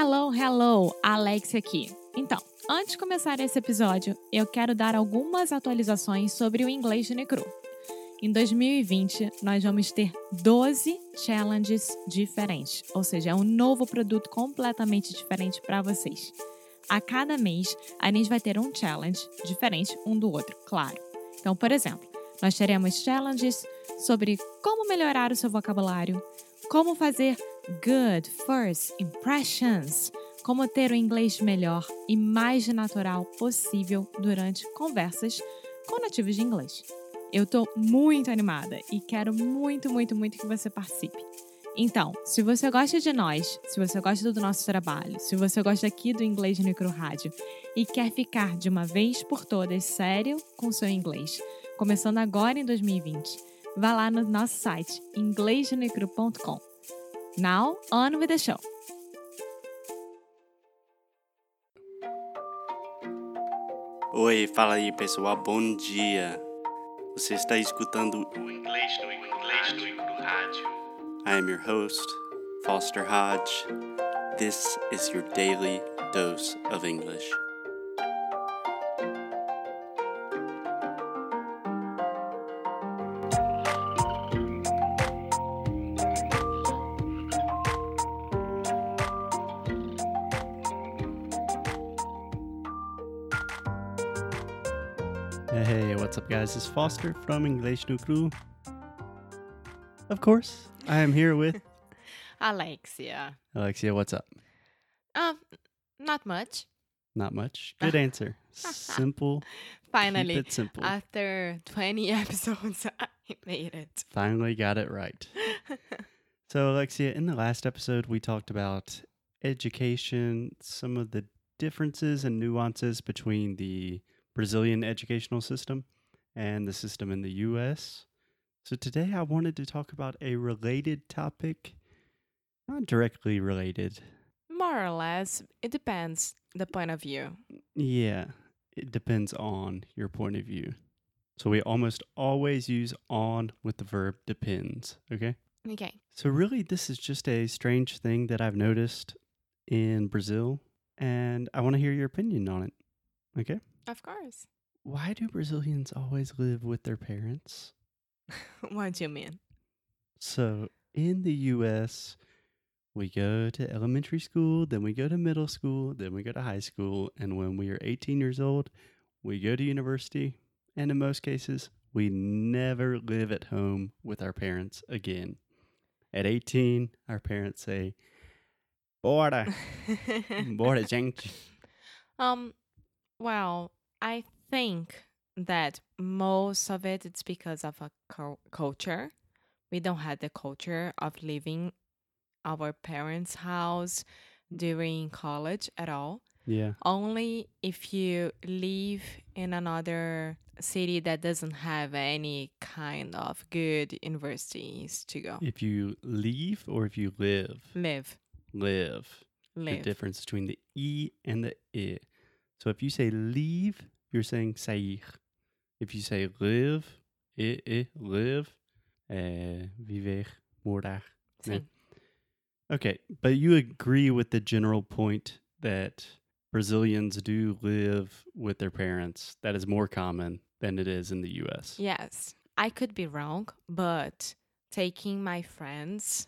Hello, hello, Alex aqui. Então, antes de começar esse episódio, eu quero dar algumas atualizações sobre o inglês de Necru. Em 2020, nós vamos ter 12 challenges diferentes, ou seja, é um novo produto completamente diferente para vocês. A cada mês, a gente vai ter um challenge diferente um do outro, claro. Então, por exemplo, nós teremos challenges sobre como melhorar o seu vocabulário, como fazer good first impressions, como ter o inglês melhor e mais natural possível durante conversas com nativos de inglês. Eu tô muito animada e quero muito, muito, muito que você participe. Então, se você gosta de nós, se você gosta do nosso trabalho, se você gosta aqui do Inglês Micro Rádio e quer ficar de uma vez por todas sério com seu inglês, começando agora em 2020, vá lá no nosso site inglêsdenecru.com. Now, on with the show! Oi, fala aí pessoal, bom dia. Você está escutando o inglês no inglês no rádio. I am your host, Foster Hodge. This is your daily dose of English. What's up, guys? It's Foster from English no Crew. Of course, I am here with Alexia. Alexia. What's up? Um, not much. Not much. Good answer. Simple. Finally, Keep it simple. after 20 episodes, I made it. Finally got it right. So, Alexia, in the last episode, we talked about education, some of the differences and nuances between the Brazilian educational system and the system in the US. So, today I wanted to talk about a related topic, not directly related. More or less, it depends the point of view. Yeah, it depends on your point of view. So, we almost always use on with the verb depends, okay? Okay. So, really, this is just a strange thing that I've noticed in Brazil, and I want to hear your opinion on it. Okay? Of course. Why do Brazilians always live with their parents? Why, do you mean? So, in the US, we go to elementary school, then we go to middle school, then we go to high school, and when we are 18 years old, we go to university, and in most cases, we never live at home with our parents again. At 18, our parents say, Bora, bora, gente. Um, well, I think that most of it it's because of a culture. We don't have the culture of leaving our parents' house mm. during college at all. Yeah. Only if you live in another city that doesn't have any kind of good universities to go. If you leave or if you live, Live, live. The difference between the E and the I. So if you say leave, you're saying sair. If you say live, I, I, live, eh, viver, morar. Yeah. Okay, but you agree with the general point that Brazilians do live with their parents. That is more common than it is in the US. Yes, I could be wrong, but taking my friends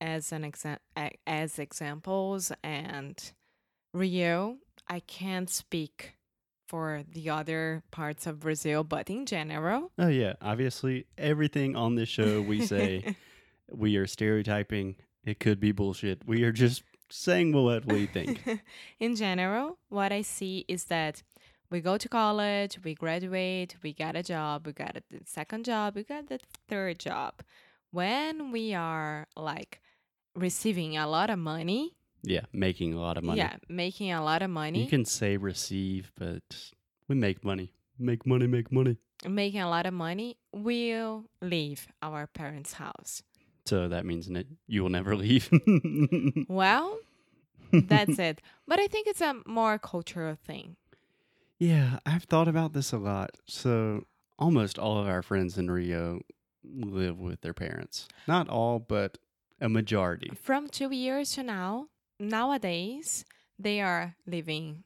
as an exa- as examples and Rio, I can't speak for the other parts of Brazil, but in general, Oh, yeah. Obviously, everything on this show we say we are stereotyping. It could be bullshit. We are just saying what we think. in general, what I see is that we go to college, we graduate, we get a job, we got a second job, we got the third job. When we are like receiving a lot of money, yeah, making a lot of money. yeah, making a lot of money, You can say receive, but we make money. Make money, make money. making a lot of money, we'll leave our parents' house. So that means that you will never leave. Well, that's it. But I think it's a more cultural thing. Yeah, I've thought about this a lot. So almost all of our friends in Rio live with their parents. Not all, but a majority. From two years to now, nowadays they are living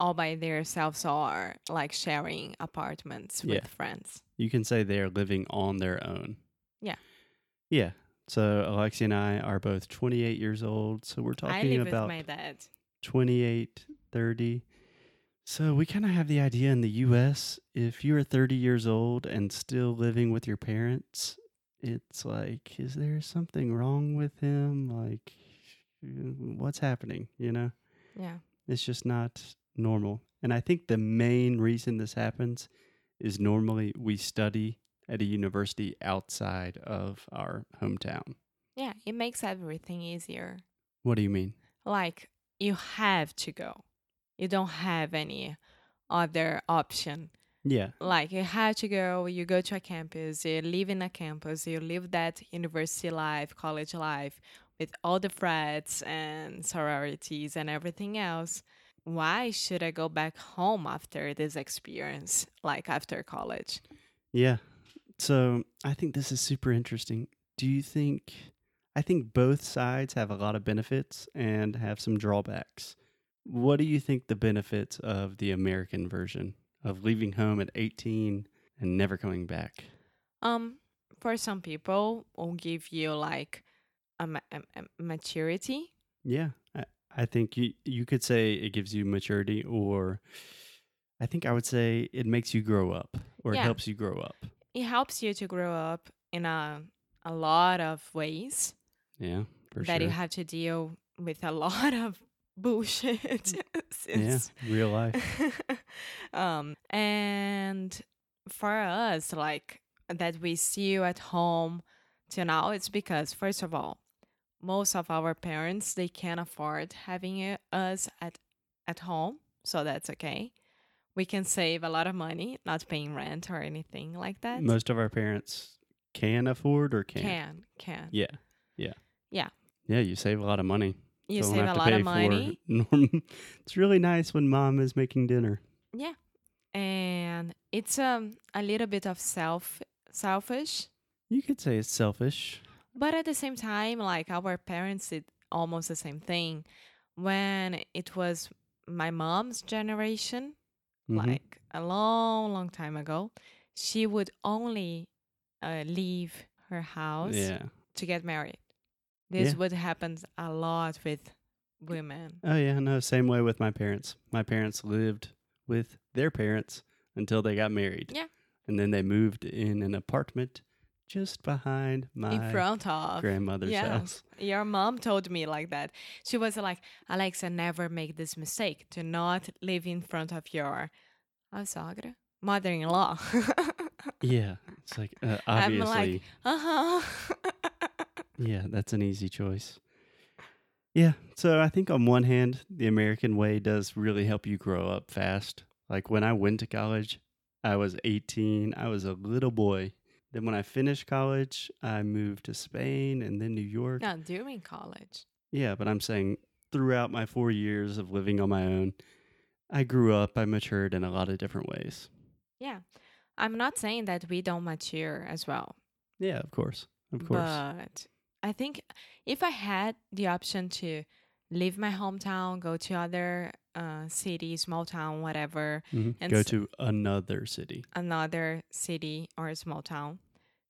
all by themselves or like sharing apartments with Yeah. friends. You can say they are living on their own. Yeah. Yeah. So Alexia and I are both 28 years old. So we're I talking live about with my dad. 28, 30. So we kind of have the idea in the US if you're 30 years old and still living with your parents, it's like, is there something wrong with him? Like, Mm, what's happening? You know, Yeah. it's just not normal. And I think the main reason this happens is normally we study at a university outside of our hometown. Yeah, it makes everything easier. What do you mean? Like you have to go. You don't have any other option. Yeah. Like you have to go, you go to a campus, you live in a campus, you live that university life, college life with all the frats and sororities and everything else. Why should I go back home after this experience, like after college? Yeah. So I think this is super interesting. Do you think? I think both sides have a lot of benefits and have some drawbacks. What do you think the benefits of the American version of leaving home at 18 and never coming back? Um, for some people, will give you like a, ma- a, maturity. Yeah. I, I think you, you could say it gives you maturity, or I think I would say it makes you grow up or it helps you grow up. It helps you to grow up in a a lot of ways Yeah, for that you have to deal with a lot of bullshit. yeah, real life. um, and for us, like that we see you at home till now, it's because first of all, most of our parents they can't afford having us at at home, so that's okay. We can save a lot of money not paying rent or anything like that. Most of our parents can afford or can't. can can Yeah. Yeah. Yeah. Yeah, you save a lot of money. you Don't save a lot of money it's really nice when mom is making dinner. Yeah. And it's um a little bit of self selfish You could say it's selfish. But at the same time, like our parents did almost the same thing. When it was my mom's generation, Mhm. like a long, long time ago, she would only uh, leave her house yeah. to get married. This Yeah. would happen a lot with women. Oh yeah, no, same way with my parents. My parents lived with their parents until they got married. Yeah. And then they moved in an apartment just behind my in front of grandmother's yeah. house. Your mom told me like that. She was like, Alexa, never make this mistake. Do not live in front of your uh, sogra, mother-in-law. Yeah. It's like uh, I'm like, uh-huh. Yeah, that's an easy choice. Yeah, so I think on one hand, the American way does really help you grow up fast. Like when I went to college, I was 18, I was a little boy. Then when I finished college, I moved to Spain and then New York. Not during college. Yeah, but I'm saying throughout my four years of living on my own, I grew up, I matured in a lot of different ways. Yeah. I'm not saying that we don't mature as well. Yeah, of course. Of course. But I think if I had the option to leave my hometown, go to other uh, city, small town, whatever, Mhm. and Go s- to another city. another city or a small town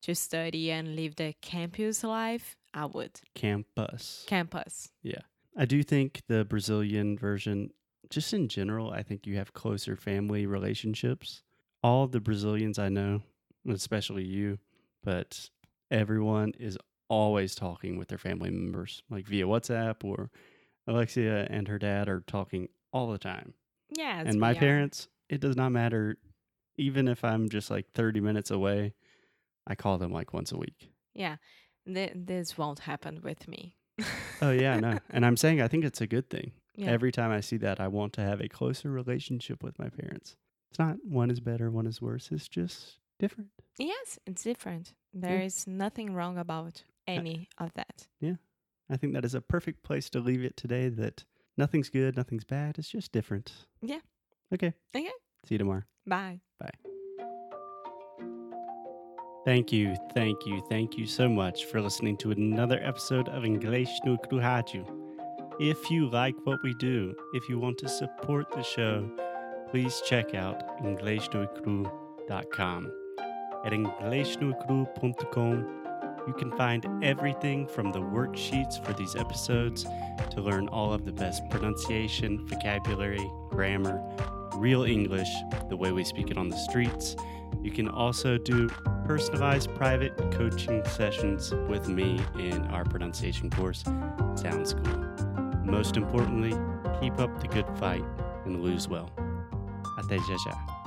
to study and live the campus life, I would. Campus. Campus. Yeah. I do think the Brazilian version, just in general, I think you have closer family relationships. All the Brazilians I know, especially you, but everyone is always talking with their family members, like via WhatsApp or Alexia and her dad are talking all the time. Yes. and my parents, it does not matter. Even if I'm just like 30 minutes away, I call them like once a week. Yeah. Th- this won't happen with me. Oh, yeah, no. And I'm saying I think it's a good thing. Yeah. Every time I see that, I want to have a closer relationship with my parents. It's not one is better, one is worse. It's just different. yes, it's different. There Yeah. is nothing wrong about any of that. Yeah. I think that is a perfect place to leave it today that nothing's good, nothing's bad. It's just different. Yeah. Okay. Okay. See you tomorrow. Bye. Bye. Thank you, thank you, thank you so much for listening to another episode of English no Rádio. if you like what we do, if you want to support the show, please check out inglesnoicru.com. At inglesnoicru.com, you can find everything from the worksheets for these episodes to learn all of the best pronunciation, vocabulary, grammar, real English, the way we speak it on the streets. You can also do personalized private coaching sessions with me in our pronunciation course, Sound School. Most importantly, keep up the good fight and lose well. Até já já.